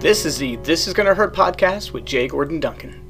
This is the This Is Gonna Hurt podcast with Jay Gordon Duncan.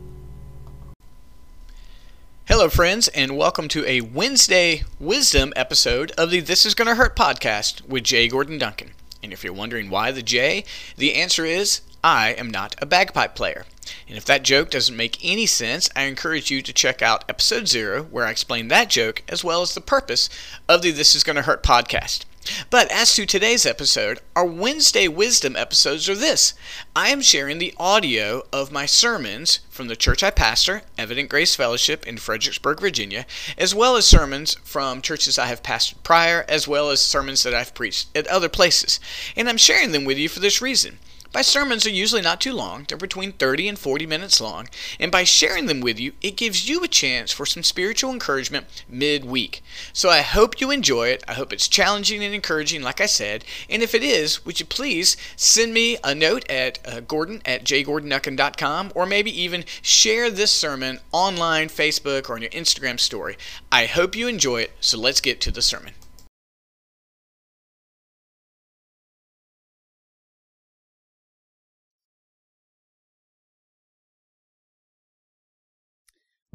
Hello, friends, and welcome to a Wednesday Wisdom episode of the This Is Gonna Hurt podcast with Jay Gordon Duncan. And if you're wondering why the J, the answer is I am not a bagpipe player. And if that joke doesn't make any sense, I encourage you to check out episode zero, where I explain that joke as well as the purpose of the This Is Gonna Hurt podcast. But as to today's episode, our Wednesday Wisdom episodes are this I am sharing the audio of my sermons from the church I pastor, Evident Grace Fellowship in Fredericksburg, Virginia, as well as sermons from churches I have pastored prior, as well as sermons that I've preached at other places. And I'm sharing them with you for this reason. My sermons are usually not too long, they're between 30 and 40 minutes long, and by sharing them with you, it gives you a chance for some spiritual encouragement midweek. So I hope you enjoy it. I hope it's challenging and encouraging, like I said, and if it is, would you please send me a note at uh, gordon at jgordonduncan.com or maybe even share this sermon online, Facebook, or on your Instagram story. I hope you enjoy it, so let's get to the sermon.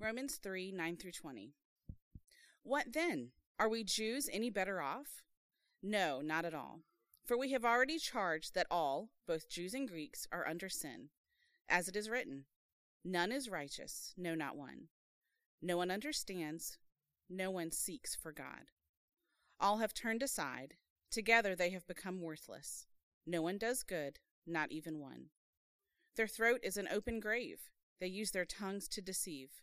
Romans 3 9 through 20. What then? Are we Jews any better off? No, not at all. For we have already charged that all, both Jews and Greeks, are under sin. As it is written, None is righteous, no, not one. No one understands, no one seeks for God. All have turned aside, together they have become worthless. No one does good, not even one. Their throat is an open grave, they use their tongues to deceive.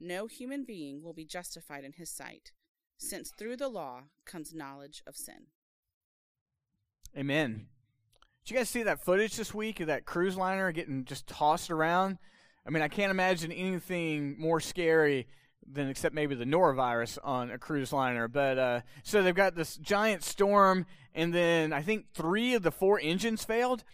no human being will be justified in his sight, since through the law comes knowledge of sin. Amen. Did you guys see that footage this week of that cruise liner getting just tossed around? I mean, I can't imagine anything more scary than except maybe the norovirus on a cruise liner. But uh, so they've got this giant storm, and then I think three of the four engines failed,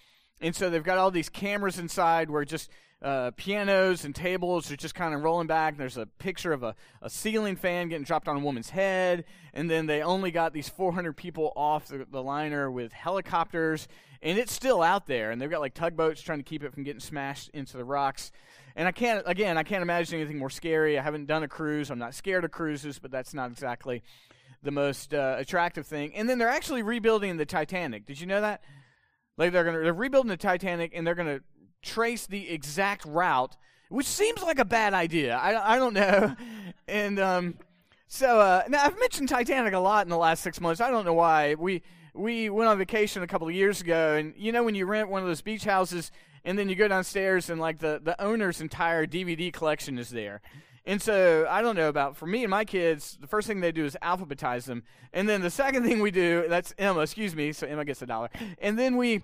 and so they've got all these cameras inside where just uh, pianos and tables are just kind of rolling back. There's a picture of a, a ceiling fan getting dropped on a woman's head. And then they only got these 400 people off the, the liner with helicopters. And it's still out there. And they've got like tugboats trying to keep it from getting smashed into the rocks. And I can't, again, I can't imagine anything more scary. I haven't done a cruise. I'm not scared of cruises, but that's not exactly the most uh, attractive thing. And then they're actually rebuilding the Titanic. Did you know that? Like they're gonna they're rebuilding the Titanic and they're gonna trace the exact route, which seems like a bad idea. I, I don't know. And um, so uh, now I've mentioned Titanic a lot in the last six months. I don't know why. We we went on vacation a couple of years ago, and you know when you rent one of those beach houses, and then you go downstairs, and like the the owner's entire DVD collection is there. And so I don't know about for me and my kids, the first thing they do is alphabetize them. And then the second thing we do, that's Emma, excuse me, so Emma gets a dollar. And then we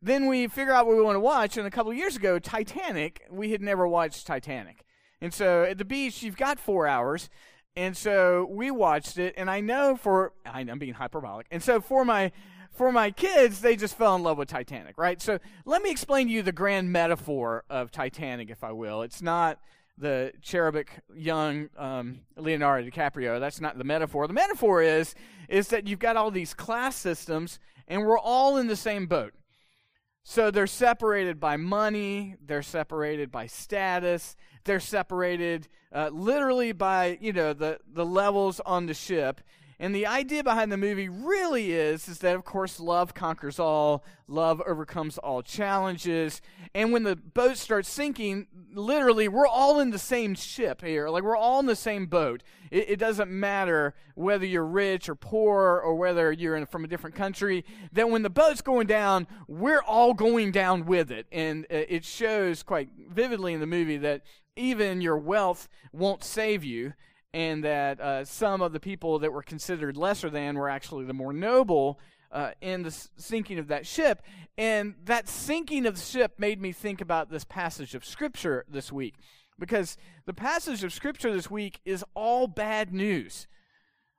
then we figure out what we want to watch. And a couple years ago, Titanic, we had never watched Titanic. And so at the beach, you've got four hours. And so we watched it. And I know for, I'm being hyperbolic. And so for my, for my kids, they just fell in love with Titanic, right? So let me explain to you the grand metaphor of Titanic, if I will. It's not the cherubic young um, Leonardo DiCaprio. That's not the metaphor. The metaphor is is that you've got all these class systems, and we're all in the same boat. So they're separated by money, they're separated by status, they're separated uh, literally by, you know, the, the levels on the ship. And the idea behind the movie really is is that of course love conquers all, love overcomes all challenges. And when the boat starts sinking, literally we're all in the same ship here. Like we're all in the same boat. It, it doesn't matter whether you're rich or poor or whether you're in, from a different country. That when the boat's going down, we're all going down with it. And uh, it shows quite vividly in the movie that even your wealth won't save you and that uh, some of the people that were considered lesser than were actually the more noble uh, in the sinking of that ship. And that sinking of the ship made me think about this passage of Scripture this week. Because the passage of Scripture this week is all bad news.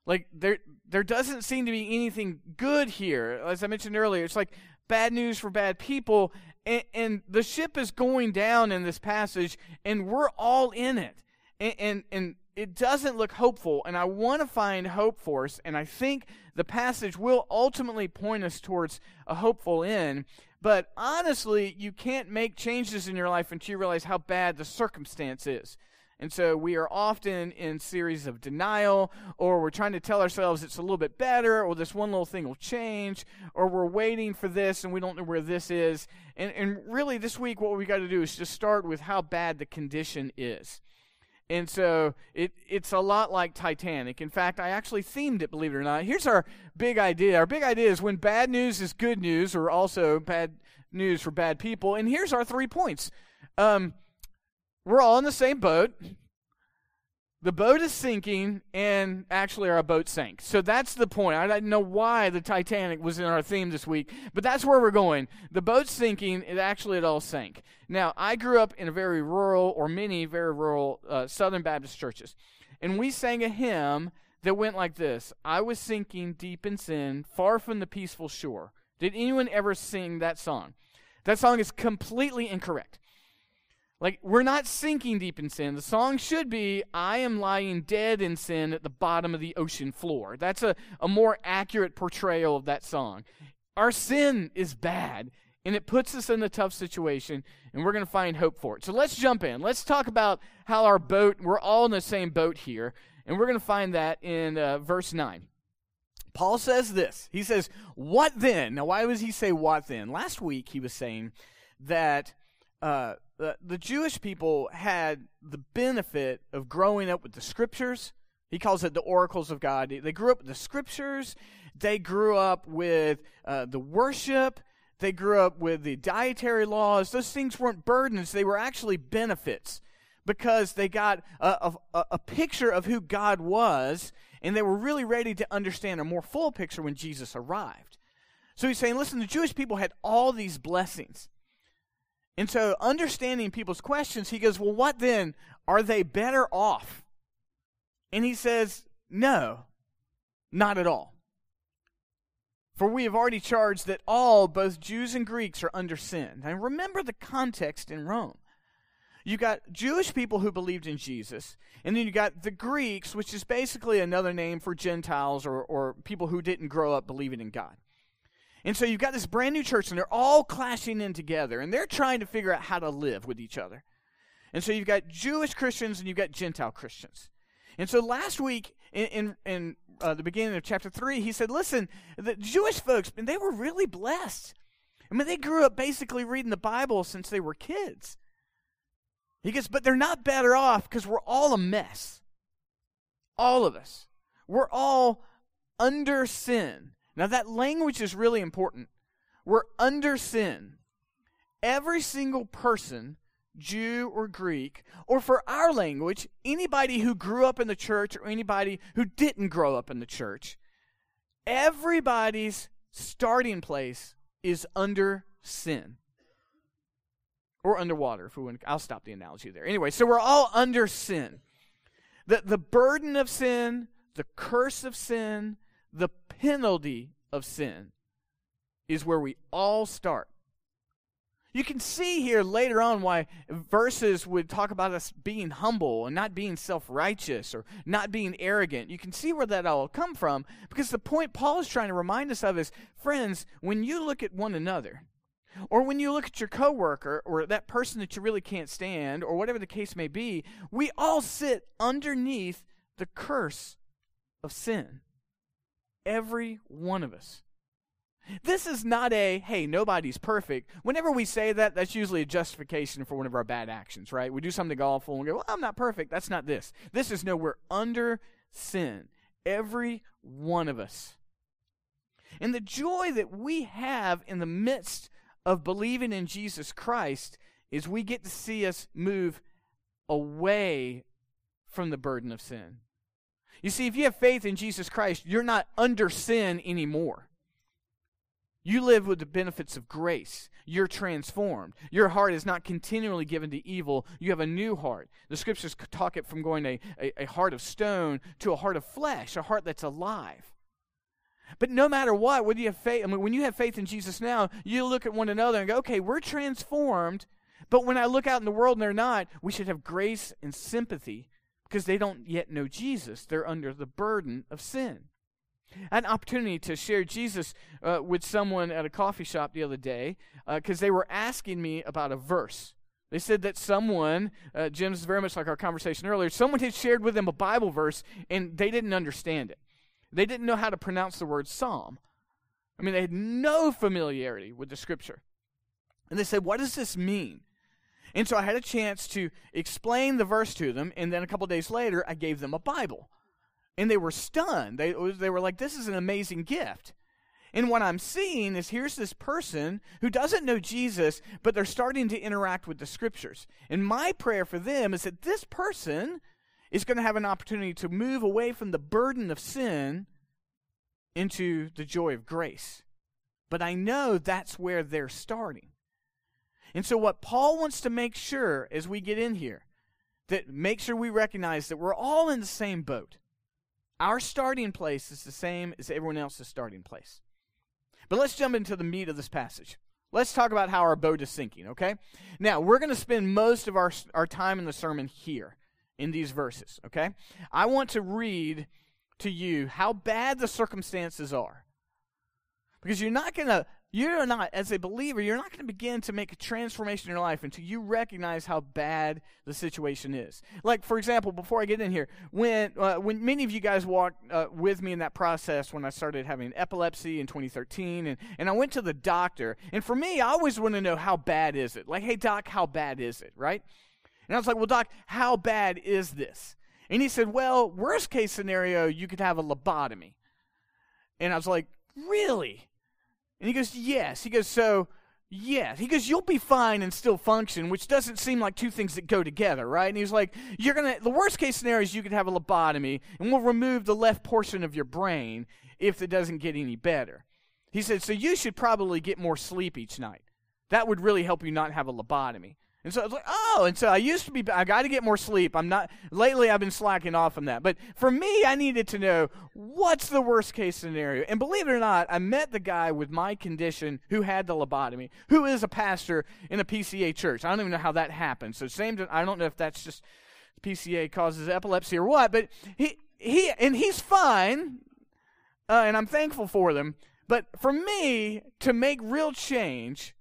Like there there doesn't seem to be anything good here. As I mentioned earlier, it's like bad news for bad people and, and the ship is going down in this passage and we're all in it. And and, and it doesn't look hopeful and I want to find hope for us and I think the passage will ultimately point us towards a hopeful end. But honestly, you can't make changes in your life until you realize how bad the circumstance is. And so we are often in series of denial, or we're trying to tell ourselves it's a little bit better, or this one little thing will change, or we're waiting for this and we don't know where this is. And, and really, this week, what we got to do is just start with how bad the condition is. And so it, it's a lot like Titanic. In fact, I actually themed it, believe it or not. Here's our big idea. Our big idea is when bad news is good news, or also bad news for bad people. And here's our three points. Um, we're all in the same boat. The boat is sinking, and actually, our boat sank. So that's the point. I didn't know why the Titanic was in our theme this week, but that's where we're going. The boat's sinking, it actually it all sank. Now, I grew up in a very rural, or many very rural, uh, Southern Baptist churches, and we sang a hymn that went like this I was sinking deep in sin, far from the peaceful shore. Did anyone ever sing that song? That song is completely incorrect. Like, we're not sinking deep in sin. The song should be, I am lying dead in sin at the bottom of the ocean floor. That's a, a more accurate portrayal of that song. Our sin is bad, and it puts us in a tough situation, and we're going to find hope for it. So let's jump in. Let's talk about how our boat, we're all in the same boat here, and we're going to find that in uh, verse 9. Paul says this. He says, What then? Now, why does he say what then? Last week he was saying that uh, the, Jewish people had the benefit of growing up with the scriptures. He calls it the oracles of God. They grew up with the scriptures. They grew up with uh, the worship. They grew up with the dietary laws. Those things weren't burdens, they were actually benefits because they got a, a, a picture of who God was, and they were really ready to understand a more full picture when Jesus arrived. So he's saying, listen, the Jewish people had all these blessings. And so, understanding people's questions, he goes, Well, what then? Are they better off? And he says, No, not at all. For we have already charged that all, both Jews and Greeks, are under sin. And remember the context in Rome. You got Jewish people who believed in Jesus, and then you got the Greeks, which is basically another name for Gentiles or, or people who didn't grow up believing in God. And so you've got this brand new church, and they're all clashing in together, and they're trying to figure out how to live with each other. And so you've got Jewish Christians and you've got Gentile Christians. And so last week, in, in, in uh, the beginning of chapter 3, he said, Listen, the Jewish folks, and they were really blessed. I mean, they grew up basically reading the Bible since they were kids. He goes, But they're not better off because we're all a mess. All of us. We're all under sin. Now, that language is really important. We're under sin. Every single person, Jew or Greek, or for our language, anybody who grew up in the church or anybody who didn't grow up in the church, everybody's starting place is under sin or underwater if we want i'll stop the analogy there anyway so we're all under sin the, the burden of sin the curse of sin the penalty of sin is where we all start. You can see here later on why verses would talk about us being humble and not being self righteous or not being arrogant. You can see where that all come from because the point Paul is trying to remind us of is friends, when you look at one another, or when you look at your coworker or that person that you really can't stand, or whatever the case may be, we all sit underneath the curse of sin. Every one of us. This is not a, hey, nobody's perfect. Whenever we say that, that's usually a justification for one of our bad actions, right? We do something awful and we go, well, I'm not perfect. That's not this. This is no, we're under sin. Every one of us. And the joy that we have in the midst of believing in Jesus Christ is we get to see us move away from the burden of sin. You see, if you have faith in Jesus Christ, you're not under sin anymore. You live with the benefits of grace. You're transformed. Your heart is not continually given to evil. You have a new heart. The scriptures talk it from going a, a, a heart of stone to a heart of flesh, a heart that's alive. But no matter what, when you have faith, I mean, when you have faith in Jesus now, you look at one another and go, okay, we're transformed. But when I look out in the world and they're not, we should have grace and sympathy because they don't yet know Jesus. They're under the burden of sin. An opportunity to share Jesus uh, with someone at a coffee shop the other day because uh, they were asking me about a verse. They said that someone, uh, Jim's very much like our conversation earlier, someone had shared with them a Bible verse and they didn't understand it. They didn't know how to pronounce the word psalm. I mean, they had no familiarity with the scripture. And they said, What does this mean? And so I had a chance to explain the verse to them, and then a couple days later, I gave them a Bible. And they were stunned. They, they were like, This is an amazing gift. And what I'm seeing is here's this person who doesn't know Jesus, but they're starting to interact with the scriptures. And my prayer for them is that this person is going to have an opportunity to move away from the burden of sin into the joy of grace. But I know that's where they're starting. And so, what Paul wants to make sure as we get in here, that make sure we recognize that we're all in the same boat. Our starting place is the same as everyone else's starting place. But let's jump into the meat of this passage. Let's talk about how our boat is sinking, okay? Now, we're going to spend most of our, our time in the sermon here in these verses, okay? I want to read to you how bad the circumstances are. Because you're not going to you're not, as a believer, you're not going to begin to make a transformation in your life until you recognize how bad the situation is. Like, for example, before I get in here, when uh, when many of you guys walked uh, with me in that process when I started having epilepsy in 2013, and, and I went to the doctor, and for me, I always want to know how bad is it? Like, hey, doc, how bad is it, right? And I was like, well, doc, how bad is this? And he said, well, worst case scenario, you could have a lobotomy. And I was like, really? And he goes, Yes. He goes, So, yes. He goes, You'll be fine and still function, which doesn't seem like two things that go together, right? And he's like, You're going to, the worst case scenario is you could have a lobotomy, and we'll remove the left portion of your brain if it doesn't get any better. He said, So you should probably get more sleep each night. That would really help you not have a lobotomy. And so I was like, oh, and so I used to be, I got to get more sleep. I'm not, lately I've been slacking off on that. But for me, I needed to know what's the worst case scenario. And believe it or not, I met the guy with my condition who had the lobotomy, who is a pastor in a PCA church. I don't even know how that happened. So same, to, I don't know if that's just PCA causes epilepsy or what, but he, he, and he's fine. Uh, and I'm thankful for them. But for me to make real change,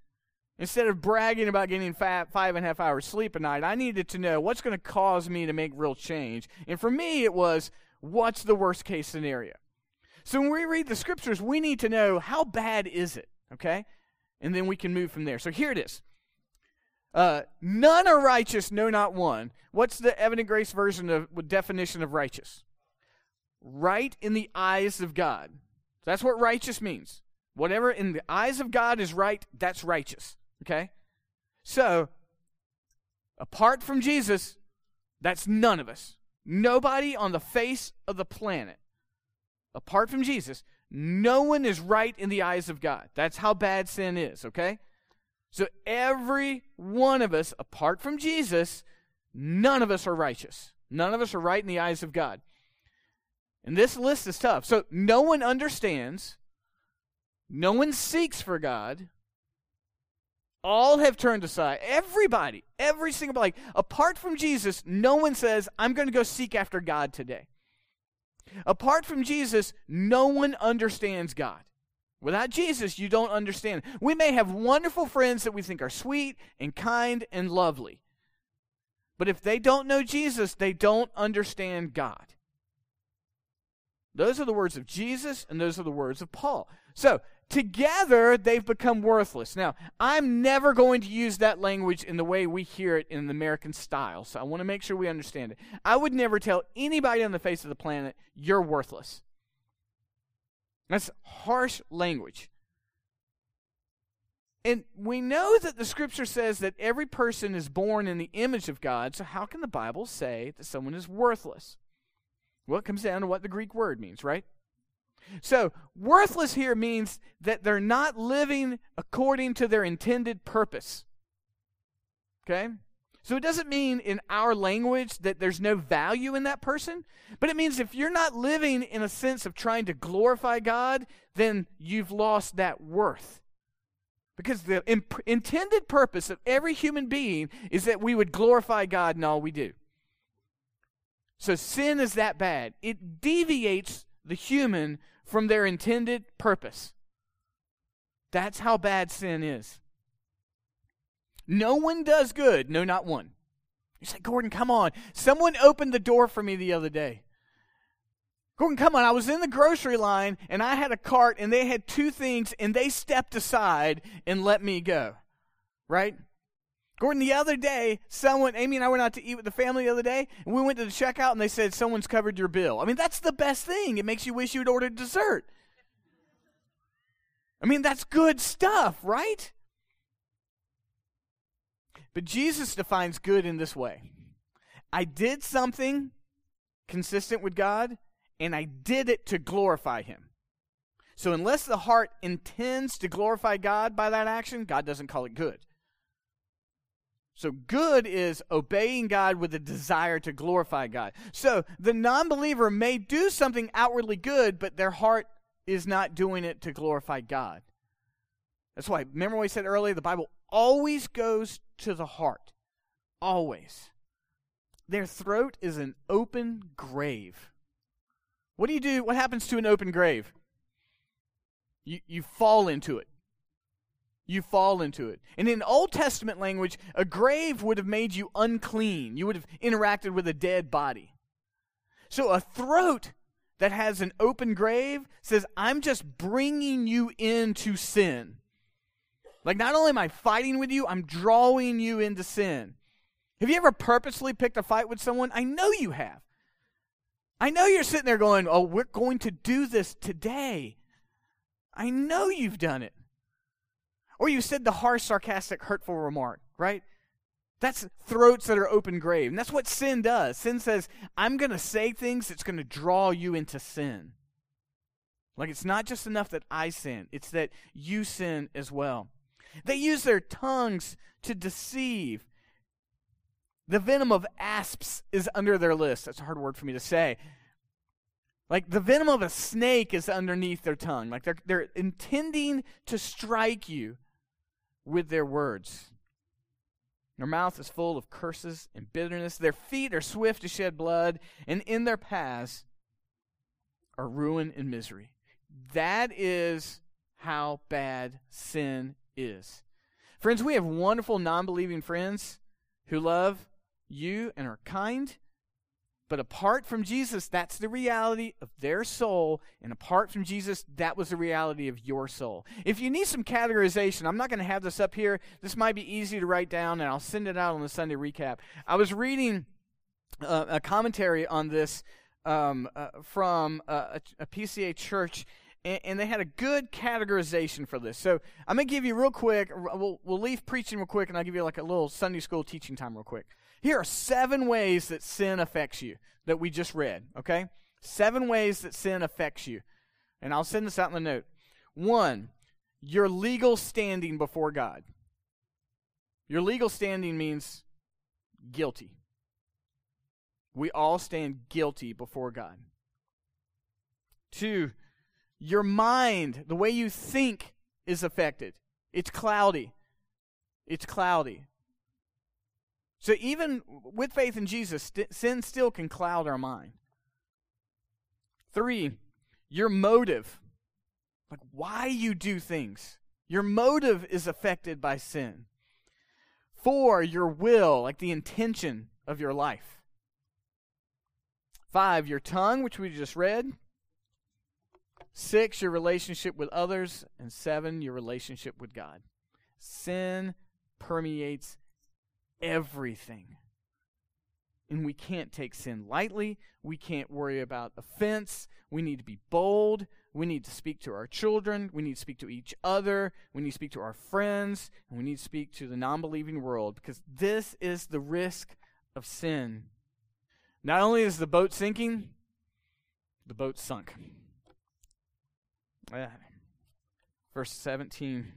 Instead of bragging about getting five, five and a half hours sleep a night, I needed to know what's going to cause me to make real change. And for me, it was what's the worst case scenario? So when we read the scriptures, we need to know how bad is it, okay? And then we can move from there. So here it is. Uh, none are righteous, no, not one. What's the evident grace version of definition of righteous? Right in the eyes of God. That's what righteous means. Whatever in the eyes of God is right, that's righteous. Okay? So, apart from Jesus, that's none of us. Nobody on the face of the planet, apart from Jesus, no one is right in the eyes of God. That's how bad sin is, okay? So, every one of us, apart from Jesus, none of us are righteous. None of us are right in the eyes of God. And this list is tough. So, no one understands, no one seeks for God, all have turned aside. Everybody, every single body, apart from Jesus, no one says, I'm going to go seek after God today. Apart from Jesus, no one understands God. Without Jesus, you don't understand. We may have wonderful friends that we think are sweet and kind and lovely. But if they don't know Jesus, they don't understand God. Those are the words of Jesus, and those are the words of Paul. So, Together, they've become worthless. Now, I'm never going to use that language in the way we hear it in the American style, so I want to make sure we understand it. I would never tell anybody on the face of the planet, you're worthless. That's harsh language. And we know that the scripture says that every person is born in the image of God, so how can the Bible say that someone is worthless? Well, it comes down to what the Greek word means, right? So, worthless here means that they're not living according to their intended purpose. Okay? So, it doesn't mean in our language that there's no value in that person, but it means if you're not living in a sense of trying to glorify God, then you've lost that worth. Because the imp- intended purpose of every human being is that we would glorify God in all we do. So sin is that bad. It deviates the human from their intended purpose. That's how bad sin is. No one does good. No, not one. You say, Gordon, come on. Someone opened the door for me the other day. Gordon, come on. I was in the grocery line and I had a cart and they had two things and they stepped aside and let me go. Right? Gordon, the other day, someone, Amy and I went out to eat with the family the other day, and we went to the checkout and they said, Someone's covered your bill. I mean, that's the best thing. It makes you wish you'd ordered dessert. I mean, that's good stuff, right? But Jesus defines good in this way I did something consistent with God, and I did it to glorify Him. So, unless the heart intends to glorify God by that action, God doesn't call it good. So, good is obeying God with a desire to glorify God. So, the non believer may do something outwardly good, but their heart is not doing it to glorify God. That's why, remember what I said earlier? The Bible always goes to the heart. Always. Their throat is an open grave. What do you do? What happens to an open grave? You, you fall into it. You fall into it. And in Old Testament language, a grave would have made you unclean. You would have interacted with a dead body. So a throat that has an open grave says, I'm just bringing you into sin. Like, not only am I fighting with you, I'm drawing you into sin. Have you ever purposely picked a fight with someone? I know you have. I know you're sitting there going, Oh, we're going to do this today. I know you've done it. Or you said the harsh, sarcastic, hurtful remark, right? That's throats that are open grave. And that's what sin does. Sin says, I'm going to say things that's going to draw you into sin. Like it's not just enough that I sin, it's that you sin as well. They use their tongues to deceive. The venom of asps is under their list. That's a hard word for me to say. Like the venom of a snake is underneath their tongue. Like they're, they're intending to strike you with their words. Their mouth is full of curses and bitterness. Their feet are swift to shed blood, and in their paths are ruin and misery. That is how bad sin is. Friends, we have wonderful non believing friends who love you and are kind. But apart from Jesus, that's the reality of their soul. And apart from Jesus, that was the reality of your soul. If you need some categorization, I'm not going to have this up here. This might be easy to write down, and I'll send it out on the Sunday recap. I was reading uh, a commentary on this um, uh, from uh, a, a PCA church, and, and, they had a good categorization for this. So I'm going to give you real quick. We'll, we'll leave preaching real quick, and I'll give you like a little Sunday school teaching time real quick. Here are seven ways that sin affects you that we just read, okay? Seven ways that sin affects you. And I'll send this out in the note. One, your legal standing before God. Your legal standing means guilty. We all stand guilty before God. Two, your mind, the way you think, is affected. It's cloudy. It's cloudy. So even with faith in Jesus, st- sin still can cloud our mind. Three, your motive, like why you do things. Your motive is affected by sin. Four, your will, like the intention of your life. Five, your tongue, which we just read. Six, your relationship with others. And seven, your relationship with God. Sin permeates everything. And we can't take sin lightly. We can't worry about offense. We need to be bold. We need to speak to our children. We need to speak to each other. We need to speak to our friends. And we need to speak to the non believing world because this is the risk of sin. Not only is the boat sinking, the boat sunk. Ah. verse 17.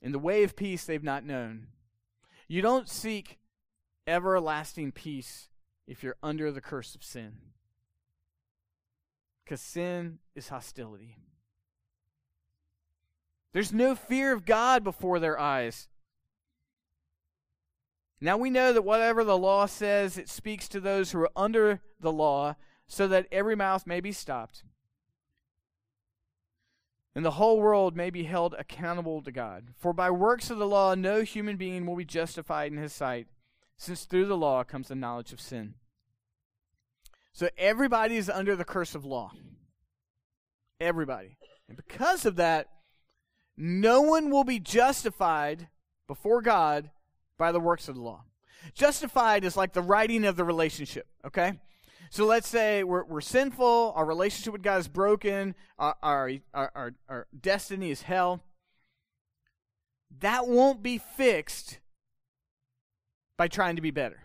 In the way of peace they've not known. You don't seek everlasting peace if you're under the curse of sin. Because sin is hostility. There's no fear of God before their eyes. Now we know that whatever the law says, it speaks to those who are under the law, so that every mouth may be stopped, and the whole world may be held accountable to God. For by works of the law, no human being will be justified in his sight, since through the law comes the knowledge of sin. So everybody is under the curse of law. Everybody. And because of that, no one will be justified before God by the works of the law. Justified is like the writing of the relationship, okay? So let's say we're, we're sinful, our relationship with God is broken, uh, our, our, our, our destiny is hell. That won't be fixed by trying to be better.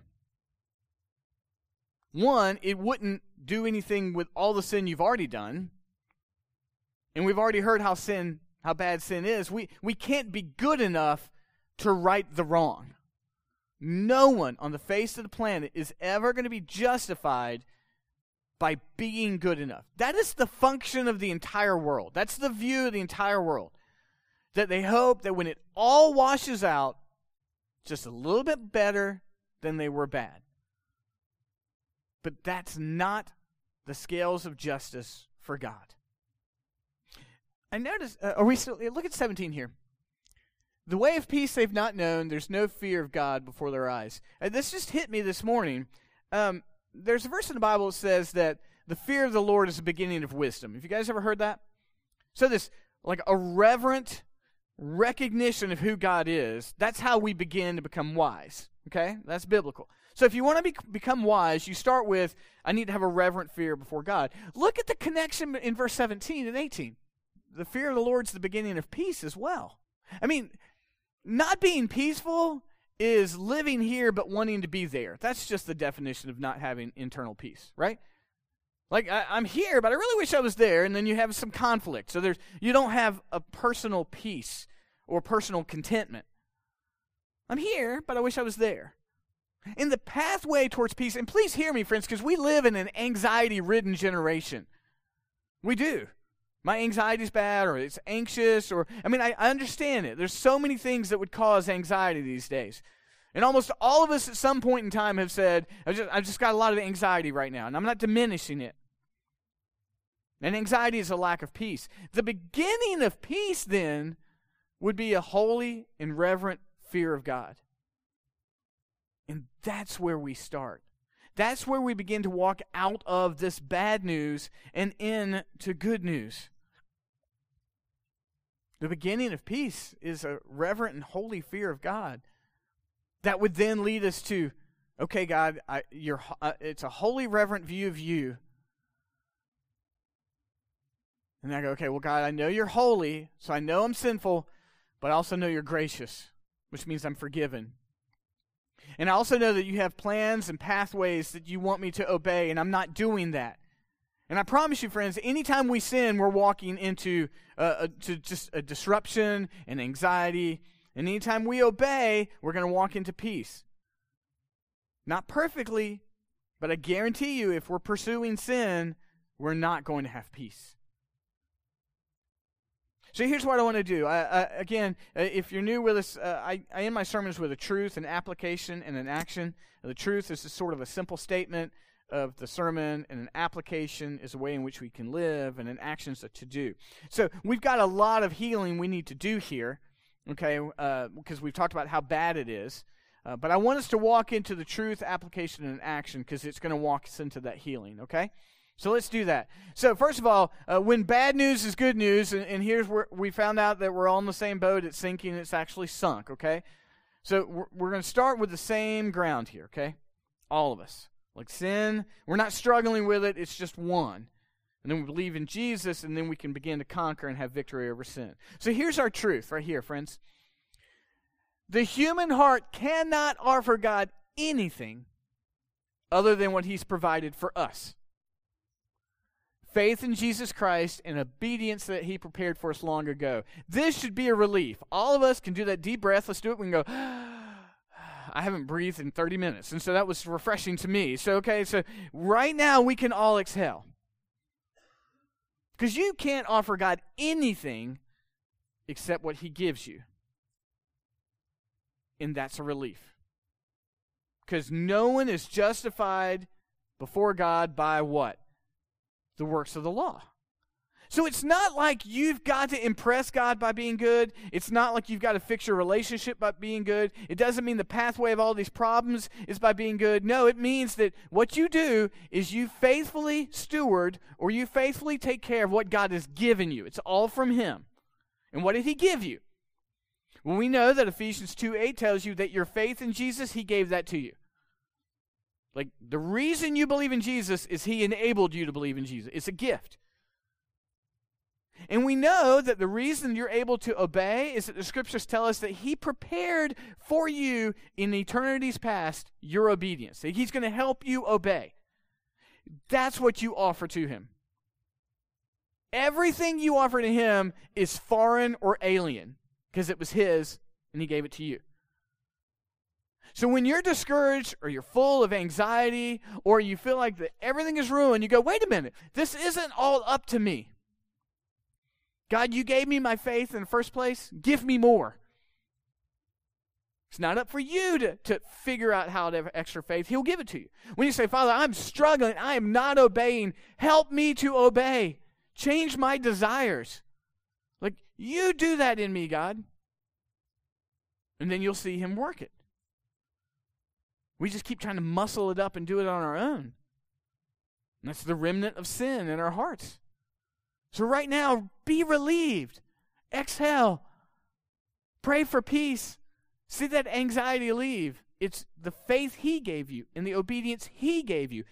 One, it wouldn't do anything with all the sin you've already done. And we've already heard how sin how bad sin is. We we can't be good enough to right the wrong. No one on the face of the planet is ever going to be justified by being good enough. That is the function of the entire world. That's the view of the entire world. That they hope that when it all washes out, just a little bit better than they were bad. But that's not the scales of justice for God. I notice, uh, are we still, look at 17 here. The way of peace they've not known, there's no fear of God before their eyes. And this just hit me this morning. Um, there's a verse in the Bible that says that the fear of the Lord is the beginning of wisdom. Have you guys ever heard that? So, this, like a reverent recognition of who God is, that's how we begin to become wise. Okay? That's biblical. So, if you want to be, become wise, you start with, I need to have a reverent fear before God. Look at the connection in verse 17 and 18. The fear of the Lord's the beginning of peace as well. I mean, not being peaceful is living here but wanting to be there. That's just the definition of not having internal peace, right? Like I, am here, but I really wish I was there, and then you have some conflict. So there's you don't have a personal peace or personal contentment. I'm here, but I wish I was there. In the pathway towards peace, and please hear me, friends, because we live in an anxiety-ridden generation. We do my anxiety's bad or it's anxious or i mean I, I, understand it. There's so many things that would cause anxiety these days. And almost all of us at some point in time have said i've just, I've just got a lot of anxiety right now and i'm not diminishing it. And anxiety is a lack of peace. The beginning of peace then would be a holy and reverent fear of god. And that's where we start. That's where we begin to walk out of this bad news and into good news. The beginning of peace is a reverent and holy fear of God that would then lead us to, okay, God, I, you're, uh, it's a holy, reverent view of you. And I go, okay, well, God, I know you're holy, so I know I'm sinful, but I also know you're gracious, which means I'm forgiven. And I also know that you have plans and pathways that you want me to obey, and I'm not doing that. And I promise you, friends, anytime we sin, we're walking into a, to just a disruption and anxiety. And anytime we obey, we're going to walk into peace. Not perfectly, but I guarantee you, if we're pursuing sin, we're not going to have peace. So here's what I want to do. I, I, again, uh, if you're new with us, uh, I, I end my sermons with a truth, an application, and an action. The truth is sort of a simple statement of the sermon, and an application is a way in which we can live, and an action is a to do. So we've got a lot of healing we need to do here, okay, because uh, we've talked about how bad it is. Uh, but I want us to walk into the truth, application, and action because it's going to walk us into that healing, okay? So let's do that. So, first of all, uh, when bad news is good news, and, and, here's where we found out that we're all in the same boat, it's sinking, it's actually sunk, okay? So, we're, we're going to start with the same ground here, okay? All of us. Like sin, we're not struggling with it, it's just one. And then we believe in Jesus, and then we can begin to conquer and have victory over sin. So here's our truth right here, friends. The human heart cannot offer God anything other than what He's provided for us. faith in Jesus Christ and obedience that he prepared for us long ago. This should be a relief. All of us can do that deep breath. Let's do it. We can go, ah, I haven't breathed in 30 minutes. And so that was refreshing to me. So, okay, so right now we can all exhale. Because you can't offer God anything except what he gives you. And that's a relief. Because no one is justified before God by what? The works of the law. So it's not like you've got to impress God by being good. It's not like you've got to fix your relationship by being good. It doesn't mean the pathway of all these problems is by being good. No, it means that what you do is you faithfully steward or you faithfully take care of what God has given you. It's all from Him. And what did He give you? Well, we know that Ephesians 2 8 tells you that your faith in Jesus, He gave that to you. Like the reason you believe in Jesus is He enabled you to believe in Jesus. It's a gift. And we know that the reason you're able to obey is that the scriptures tell us that He prepared for you in eternity's past your obedience. That He's going to help you obey. That's what you offer to Him. Everything you offer to Him is foreign or alien because it was His and He gave it to you. So when you're discouraged or you're full of anxiety or you feel like that everything is ruined, you go, wait a minute, this isn't all up to me. God, you gave me my faith in the first place. Give me more. It's not up for you to, to figure out how to have extra faith. He'll give it to you. When you say, Father, I'm struggling, I am not obeying, help me to obey. Change my desires. Like, you do that in me, God. And then you'll see Him work it. We just keep trying to muscle it up and do it on our own. And that's the remnant of sin in our hearts. So, right now, be relieved. Exhale. Pray for peace. See that anxiety leave. It's the faith He gave you and the obedience He gave you.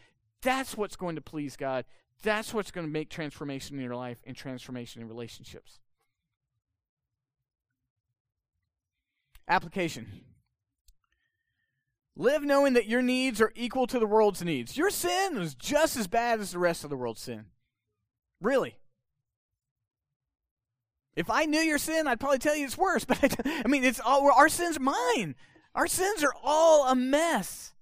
That's what's going to please God. That's what's going to make transformation in your life and transformation in relationships. Application. Live knowing that your needs are equal to the world's needs. Your sin is just as bad as the rest of the world's sin. Really. If I knew your sin, I'd probably tell you it's worse. But I, I mean, it's all our sins are mine. Our sins are all a mess.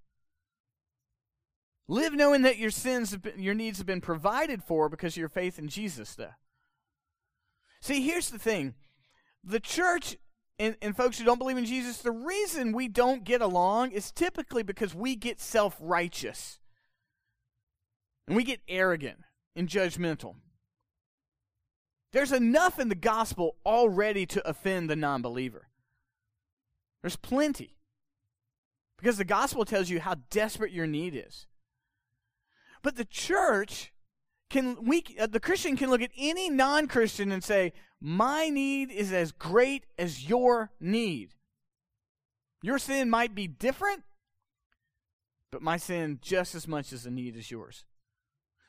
Live knowing that your sins, been, your needs have been provided for because of your faith in Jesus. Though, see, here's the thing: the church and, and folks who don't believe in Jesus, the reason we don't get along is typically because we get self-righteous and we get arrogant and judgmental. There's enough in the gospel already to offend the non believer. There's plenty. Because the gospel tells you how desperate your need is. But the church can, we, uh, the Christian can look at any non Christian and say, My need is as great as your need. Your sin might be different, but my sin just as much as the need as yours.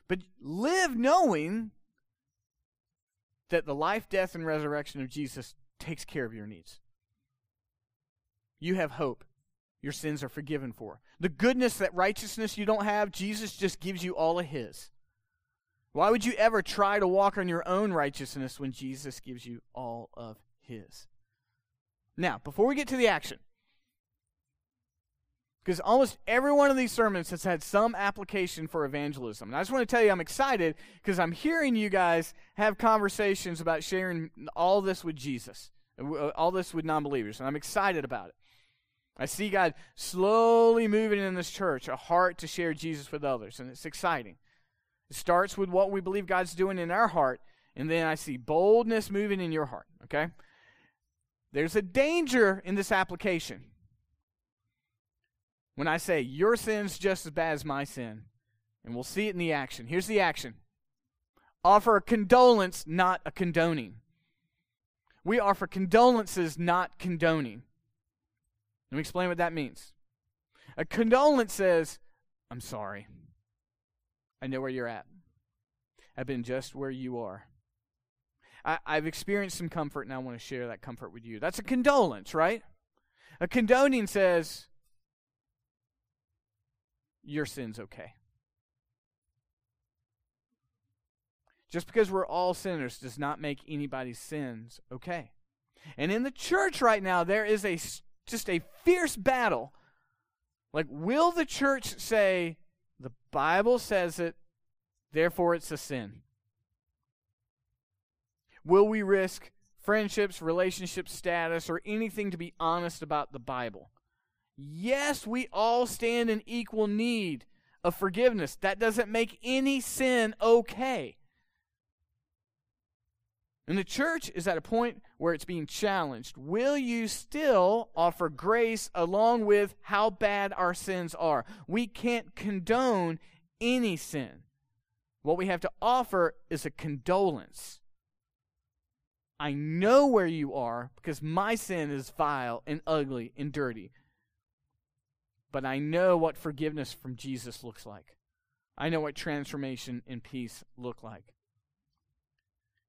But live knowing that the life, death, and resurrection of Jesus takes care of your needs. You have hope. Your sins are forgiven for. The goodness, that righteousness you don't have, Jesus just gives you all of His. Why would you ever try to walk on your own righteousness when Jesus gives you all of His? Now, before we get to the action, because almost every one of these sermons has had some application for evangelism. And I just want to tell you, I'm excited because I'm hearing you guys have conversations about sharing all this with Jesus, uh, all this with non believers, and I'm excited about it. I see God slowly moving in this church, a heart to share Jesus with others, and it's exciting. It starts with what we believe God's doing in our heart, and then I see boldness moving in your heart, okay? There's a danger in this application when I say your sin's just as bad as my sin. And we'll see it in the action. Here's the action offer a condolence, not a condoning. We offer condolences, not condoning. Let me explain what that means. A condolence says, I'm sorry. I know where you're at. I've been just where you are. I, have experienced some comfort and I want to share that comfort with you. That's a condolence, right? A condoning says, your sin's okay. Just because we're all sinners does not make anybody's sins okay. And in the church right now, there is a just a fierce battle. Like, will the church say, the Bible says it, therefore it's a sin? Will we risk friendships, relationships, status, or anything to be honest about the Bible? Yes, we all stand in equal need of forgiveness. That doesn't make any sin okay. And the church is at a point where it's being challenged. Will you still offer grace along with how bad our sins are? We can't condone any sin. What we have to offer is a condolence. I know where you are because my sin is vile and ugly and dirty. But I know what forgiveness from Jesus looks like. I know what transformation and peace look like.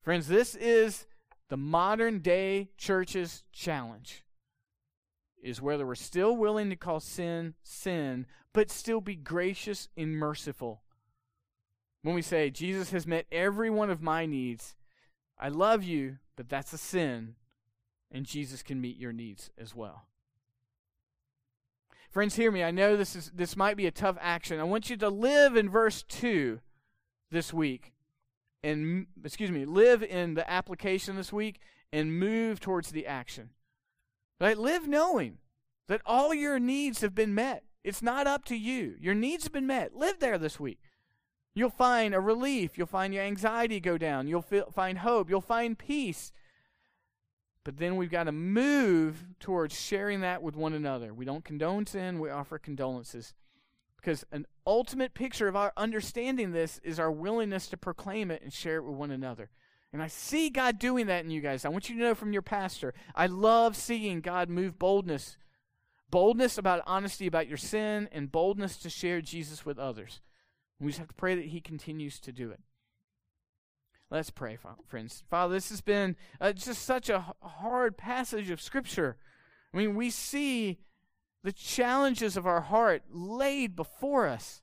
Friends, this is the modern day church's challenge. Is whether we're still willing to call sin sin, but still be gracious and merciful. When we say, Jesus has met every one of my needs, I love you, but that's a sin, and Jesus can meet your needs as well. Friends, hear me. I know this is this might be a tough action. I want you to live in verse 2 this week and excuse me, live in the application this week and move towards the action. Right? Live knowing that all your needs have been met. It's not up to you. Your needs have been met. Live there this week. You'll find a relief. You'll find your anxiety go down. You'll feel, find hope. You'll find peace. But then we've got to move towards sharing that with one another. We don't condone sin, we offer condolences. Because an ultimate picture of our understanding this is our willingness to proclaim it and share it with one another. And I see God doing that in you guys. I want you to know from your pastor, I love seeing God move boldness. Boldness about honesty about your sin and boldness to share Jesus with others. We just have to pray that He continues to do it. Let's pray, friends. Father, this has been uh, just such a hard passage of Scripture. I mean, we see the challenges of our heart laid before us.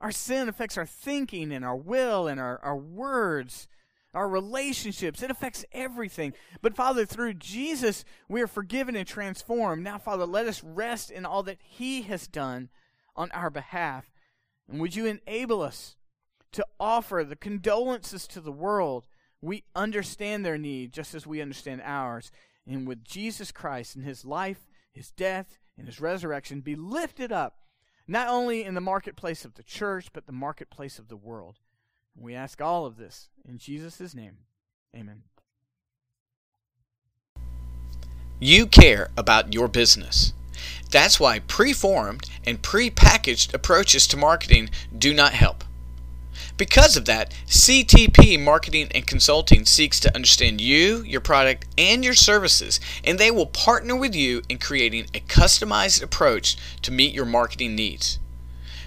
Our sin affects our thinking and our will and our, our words, our relationships. It affects everything. But Father, through Jesus, we are forgiven and transformed. Now, Father, let us rest in all that He has done on our behalf. And would you enable us to offer the condolences to the world? We understand their need just as we understand ours. And with Jesus Christ and His life his death, and his resurrection be lifted up, not only in the marketplace of the church, but the marketplace of the world. We ask all of this in Jesus' name. Amen. You care about your business. That's why preformed and prepackaged approaches to marketing do not help. Because of that, CTP Marketing and Consulting seeks to understand you, your product, and your services, and they will partner with you in creating a customized approach to meet your marketing needs.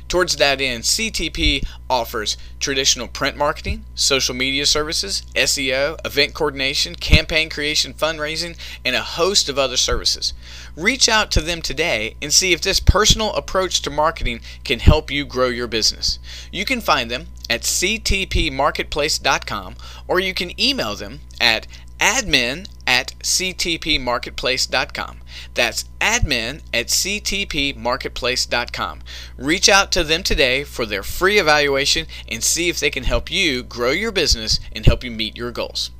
Towards that end, CTP offers traditional print marketing, social media services, SEO, event coordination, campaign creation, fundraising, and a host of other services. Reach out to them today and see if this personal approach to marketing can help you grow your business. You can find them at ctpmarketplace.com or you can email them at admin at ctpmarketplace.com. That's admin at ctpmarketplace.com. Reach out to them today for their free evaluation and see if they can help you grow your business and help you meet your goals.